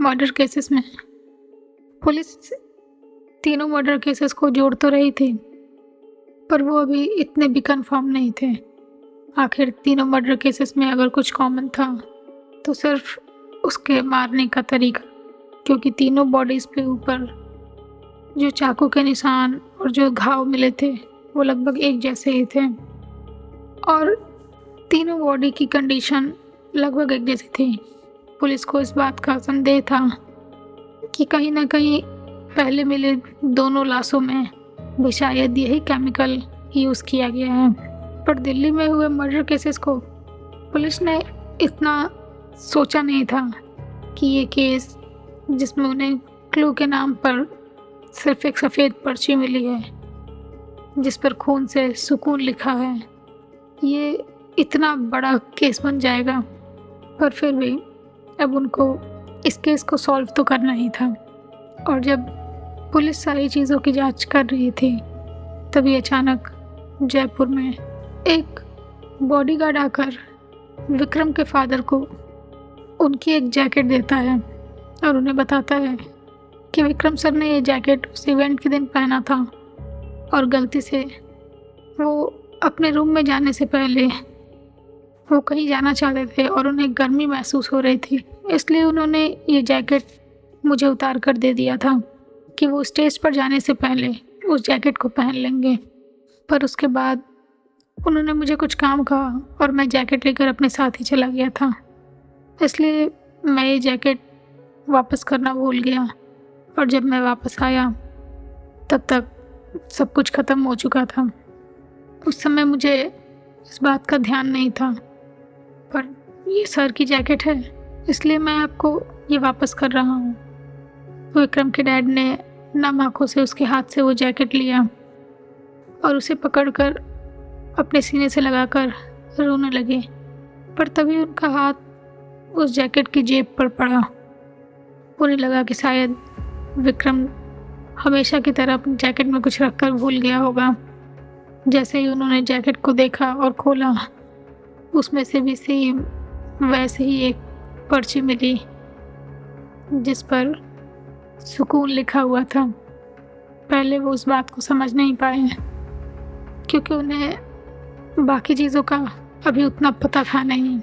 Murder cases में police तीनों murder cases को जोड़ तो रही थी, पर वो अभी इतने भी कंफर्म नहीं थे। आखिर तीनों मर्डर केसेस में अगर कुछ कॉमन था तो सिर्फ़ उसके मारने का तरीका, क्योंकि तीनों बॉडीज़ पे ऊपर जो चाकू के निशान और जो घाव मिले थे, वो लगभग एक जैसे ही थे। और तीनों बॉडी की कंडीशन लगभग एक जैसी थी। पुलिस को इस बात का संदेह था कि कहीं ना कहीं पहले मिले दोनों लाशों में भी शायद यही केमिकल यूज़ किया गया है। पर दिल्ली में हुए मर्डर केसेस को पुलिस ने इतना सोचा नहीं था कि ये केस जिसमें उन्हें क्लू के नाम पर सिर्फ़ एक सफ़ेद पर्ची मिली है, जिस पर खून से सुकून लिखा है, ये इतना बड़ा केस बन जाएगा। पर फिर भी अब उनको इस केस को सॉल्व तो करना ही था। और जब पुलिस सारी चीज़ों की जाँच कर रही थी, तभी अचानक जयपुर में एक बॉडीगार्ड आकर विक्रम के फादर को उनकी एक जैकेट देता है और उन्हें बताता है कि विक्रम सर ने ये जैकेट उस इवेंट के दिन पहना था और गलती से वो अपने रूम में जाने से पहले वो कहीं जाना चाहते थे और उन्हें गर्मी महसूस हो रही थी, इसलिए उन्होंने ये जैकेट मुझे उतार कर दे दिया था कि वो स्टेज पर जाने से पहले उस जैकेट को पहन लेंगे। पर उसके बाद उन्होंने मुझे कुछ काम कहा और मैं जैकेट लेकर अपने साथ ही चला गया था। इसलिए मैं ये जैकेट वापस करना भूल गया और जब मैं वापस आया, तब तक सब कुछ ख़त्म हो चुका था। उस समय मुझे इस बात का ध्यान नहीं था पर ये सर की जैकेट है, इसलिए मैं आपको ये वापस कर रहा हूँ। विक्रम के डैड ने नम आँखों से उसके हाथ से वो जैकेट लिया और उसे पकड़कर अपने सीने से लगाकर रोने लगे, पर तभी उनका हाथ उस जैकेट की जेब पर पड़ा। उन्हें लगा कि शायद विक्रम हमेशा की तरह अपनी जैकेट में कुछ रखकर भूल गया होगा। जैसे ही उन्होंने जैकेट को देखा और खोला उसमें से भी सेम वैसे ही एक पर्ची मिली, जिस पर सुकून लिखा हुआ था। पहले वो उस बात को समझ नहीं पाए, क्योंकि उन्हें बाकी चीज़ों का अभी उतना पता था नहीं।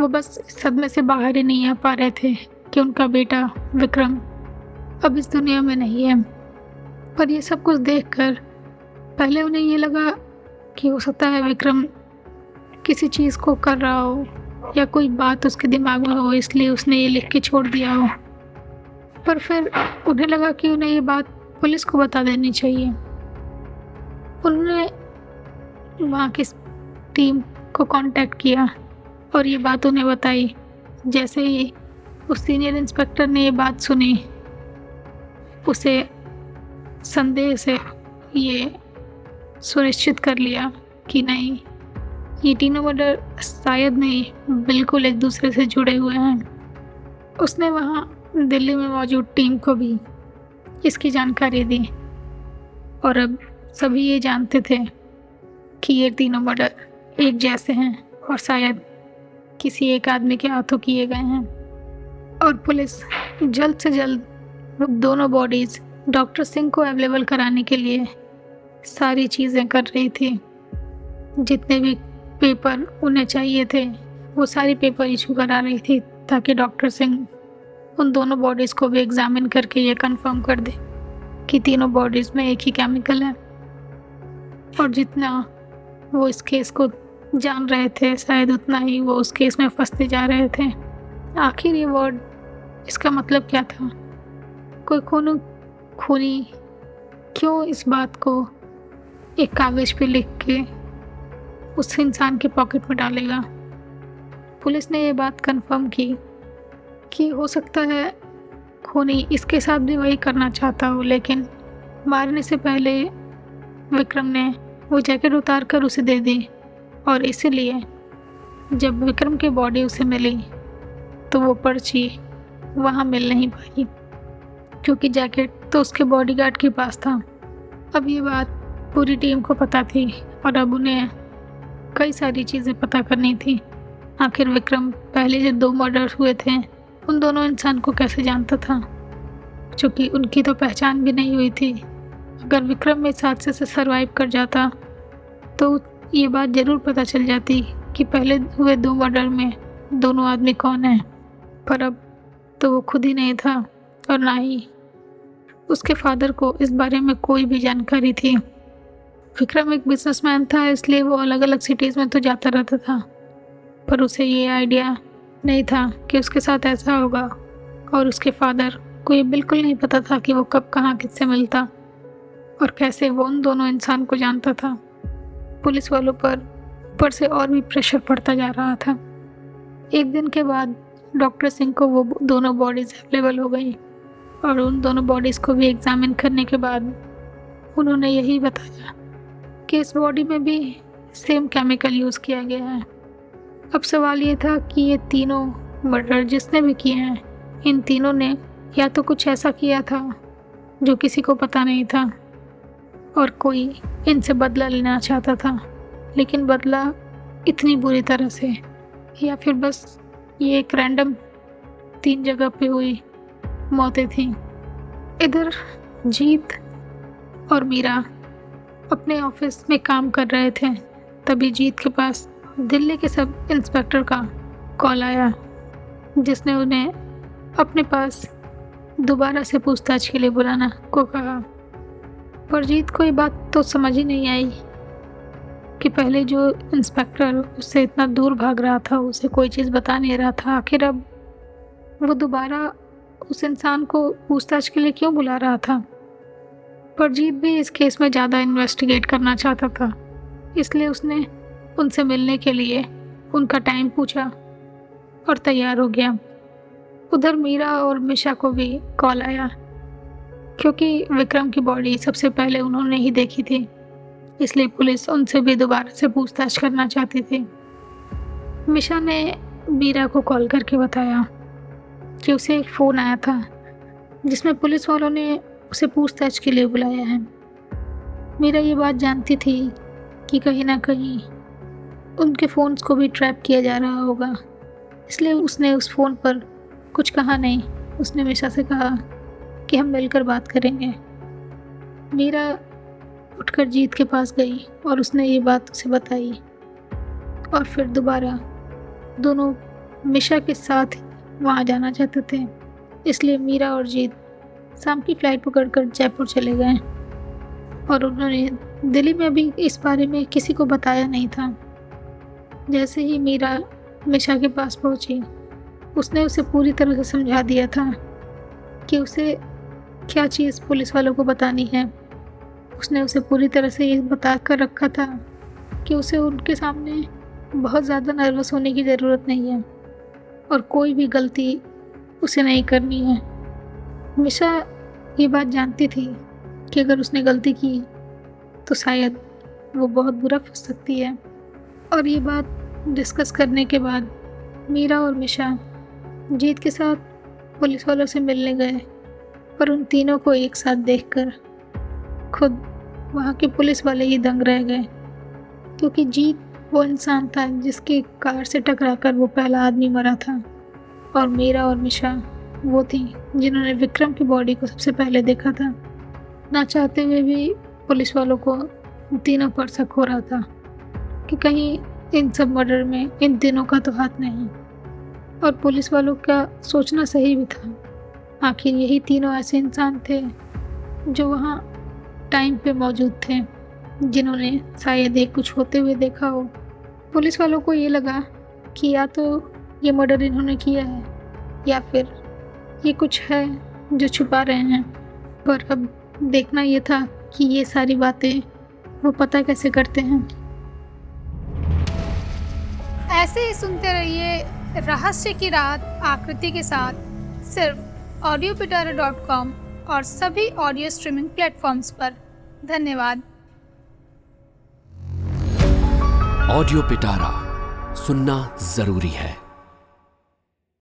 वो बस सदमे से बाहर ही नहीं आ पा रहे थे कि उनका बेटा विक्रम अब इस दुनिया में नहीं है। पर ये सब कुछ देखकर पहले उन्हें ये लगा कि हो सकता है विक्रम किसी चीज़ को कर रहा हो, या कोई बात उसके दिमाग में हो, इसलिए उसने ये लिख के छोड़ दिया हो। पर फिर उन्हें लगा कि उन्हें ये बात पुलिस को बता देनी चाहिए। उन्होंने वहाँ की टीम को कांटेक्ट किया और ये बात उन्हें बताई। जैसे ही उस सीनियर इंस्पेक्टर ने ये बात सुनी, उसे संदेह से ये सुनिश्चित कर लिया कि नहीं ये तीनों मर्डर शायद नहीं, बिल्कुल एक दूसरे से जुड़े हुए हैं। उसने वहाँ दिल्ली में मौजूद टीम को भी इसकी जानकारी दी। और अब सभी ये जानते थे कि ये तीनों मर्डर एक जैसे हैं और शायद किसी एक आदमी के हाथों किए गए हैं। और पुलिस जल्द से जल्द दोनों बॉडीज़ डॉक्टर सिंह को अवेलेबल कराने के लिए सारी चीज़ें कर रही थी, जितने भी पेपर उन्हें चाहिए थे। वो सारी पेपर इशू करा रही थी ताकि डॉक्टर सिंह उन दोनों बॉडीज़ को भी एग्ज़ामिन करके ये कंफर्म कर दे कि तीनों बॉडीज़ में एक ही केमिकल है। और जितना वो इस केस को जान रहे थे, शायद उतना ही वो उस केस में फंसते जा रहे थे। आखिर ये वर्ड इसका मतलब क्या था? कोई खून, खूनी क्यों इस बात को एक कागज़ पे लिख के उस इंसान के पॉकेट में डालेगा। पुलिस ने ये बात कंफर्म की कि हो सकता है खूनी इसके साथ भी वही करना चाहता हो, लेकिन मारने से पहले विक्रम ने वो जैकेट उतार कर उसे दे दी और इसीलिए जब विक्रम की बॉडी उसे मिली तो वो पर्ची वहाँ मिल नहीं पाई, क्योंकि जैकेट तो उसके बॉडीगार्ड के पास था। अब ये बात पूरी टीम को पता थी और अब उन्हें कई सारी चीज़ें पता करनी थी। आखिर विक्रम पहले जो दो मर्डर हुए थे, उन दोनों इंसान को कैसे जानता था? क्योंकि उनकी तो पहचान भी नहीं हुई थी। अगर विक्रम इस हादसे से सरवाइव कर जाता तो ये बात ज़रूर पता चल जाती कि पहले हुए दो मर्डर में दोनों आदमी कौन हैं। पर अब तो वो खुद ही नहीं था, और ना ही। उसके फादर को इस बारे में कोई भी जानकारी थी। विक्रम एक बिजनेसमैन था, इसलिए वो अलग अलग सिटीज़ में तो जाता रहता था। पर उसे ये आइडिया नहीं था कि उसके साथ ऐसा होगा। और उसके फादर को ये बिल्कुल नहीं पता था कि वो कब कहाँ किससे मिलता और कैसे वो उन दोनों इंसान को जानता था। पुलिस वालों पर, ऊपर से और भी प्रेशर पड़ता जा रहा था। एक दिन के बाद डॉक्टर सिंह को वो दोनों बॉडीज़ अवेलेबल हो गई और उन दोनों बॉडीज़ को भी एग्ज़ामिन करने के बाद उन्होंने यही बताया कि इस बॉडी में भी सेम केमिकल यूज़ किया गया है। अब सवाल ये था कि ये तीनों मर्डर जिसने भी किए हैं, इन तीनों ने या तो कुछ ऐसा किया था जो किसी को पता नहीं था और कोई इनसे बदला लेना चाहता था, लेकिन बदला इतनी बुरी तरह से, या फिर बस ये एक रैंडम तीन जगह पे हुई मौतें थीं। इधर जीत और मीरा अपने ऑफ़िस में काम कर रहे थे, तभी जीत के पास दिल्ली के सब इंस्पेक्टर का कॉल आया, जिसने उन्हें अपने पास दोबारा से पूछताछ के लिए बुलाना को कहा। पर जीत को ये बात तो समझ ही नहीं आई कि पहले जो इंस्पेक्टर उससे इतना दूर भाग रहा था, उसे कोई चीज़ बता नहीं रहा था, आखिर अब वो दोबारा उस इंसान को पूछताछ के लिए क्यों बुला रहा था? पर जीत भी इस केस में ज़्यादा इन्वेस्टिगेट करना चाहता था। इसलिए उसने उनसे मिलने के लिए उनका टाइम पूछा और तैयार हो गया। उधर मीरा और मिशा को भी कॉल आया, क्योंकि विक्रम की बॉडी सबसे पहले उन्होंने ही देखी थी। इसलिए पुलिस उनसे भी दोबारा से पूछताछ करना चाहती थी। मिशा ने मीरा को कॉल करके बताया कि उसे एक फ़ोन आया था, जिसमें पुलिस वालों ने उसे पूछताछ के लिए बुलाया है। मीरा ये बात जानती थी कि कहीं ना कहीं उनके फ़ोन्स को भी ट्रैप किया जा रहा होगा। इसलिए उसने उस फ़ोन पर कुछ कहा नहीं। उसने मिशा से कहा कि हम मिलकर बात करेंगे। मीरा उठकर जीत के पास गई और उसने ये बात उसे बताई। और फिर दोबारा दोनों मिशा के साथ वहाँ जाना चाहते थे। इसलिए मीरा और जीत शाम की फ़्लाइट पकड़कर जयपुर चले गए और उन्होंने दिल्ली में भी इस बारे में किसी को बताया नहीं था। जैसे ही मीरा मिशा के पास पहुँची, उसने उसे पूरी तरह से समझा दिया था कि उसे क्या चीज़ पुलिस वालों को बतानी है। उसने उसे पूरी तरह से ये बता कर रखा था कि उसे उनके सामने बहुत ज़्यादा नर्वस होने की ज़रूरत नहीं है और कोई भी गलती उसे नहीं करनी है। मिशा ये बात जानती थी कि अगर उसने गलती की तो शायद वो बहुत बुरा फंस सकती है। और ये बात डिस्कस करने के बाद मीरा और मिशा जीत के साथ पुलिस वालों से मिलने गए पर उन तीनों को एक साथ देखकर खुद वहाँ के पुलिस वाले ही दंग रह गए। क्योंकि जीत वो इंसान था जिसकी कार से टकराकर वो पहला आदमी मरा था और मेरा और मिशा वो थी, जिन्होंने विक्रम की बॉडी को सबसे पहले देखा था। ना चाहते हुए भी पुलिस वालों को तीनों पर शक हो रहा था कि कहीं इन सब मर्डर में इन तीनों का तो हाथ नहीं। और पुलिस वालों का सोचना सही भी था। आखिर यही तीनों ऐसे इंसान थे जो वहाँ टाइम पे मौजूद थे, जिन्होंने शायद एक कुछ होते हुए देखा हो। पुलिस वालों को ये लगा कि या तो ये मर्डर इन्होंने किया है, या फिर ये कुछ है जो छुपा रहे हैं। पर अब देखना ये था कि ये सारी बातें वो पता कैसे करते हैं। ऐसे ही सुनते रहिए रहस्य की रात आकृति के साथ सिर्फ़ ऑडियो पिटारा डॉट कॉम और सभी ऑडियो स्ट्रीमिंग प्लेटफॉर्म्स पर। धन्यवाद। ऑडियो पिटारा सुनना ज़रूरी है।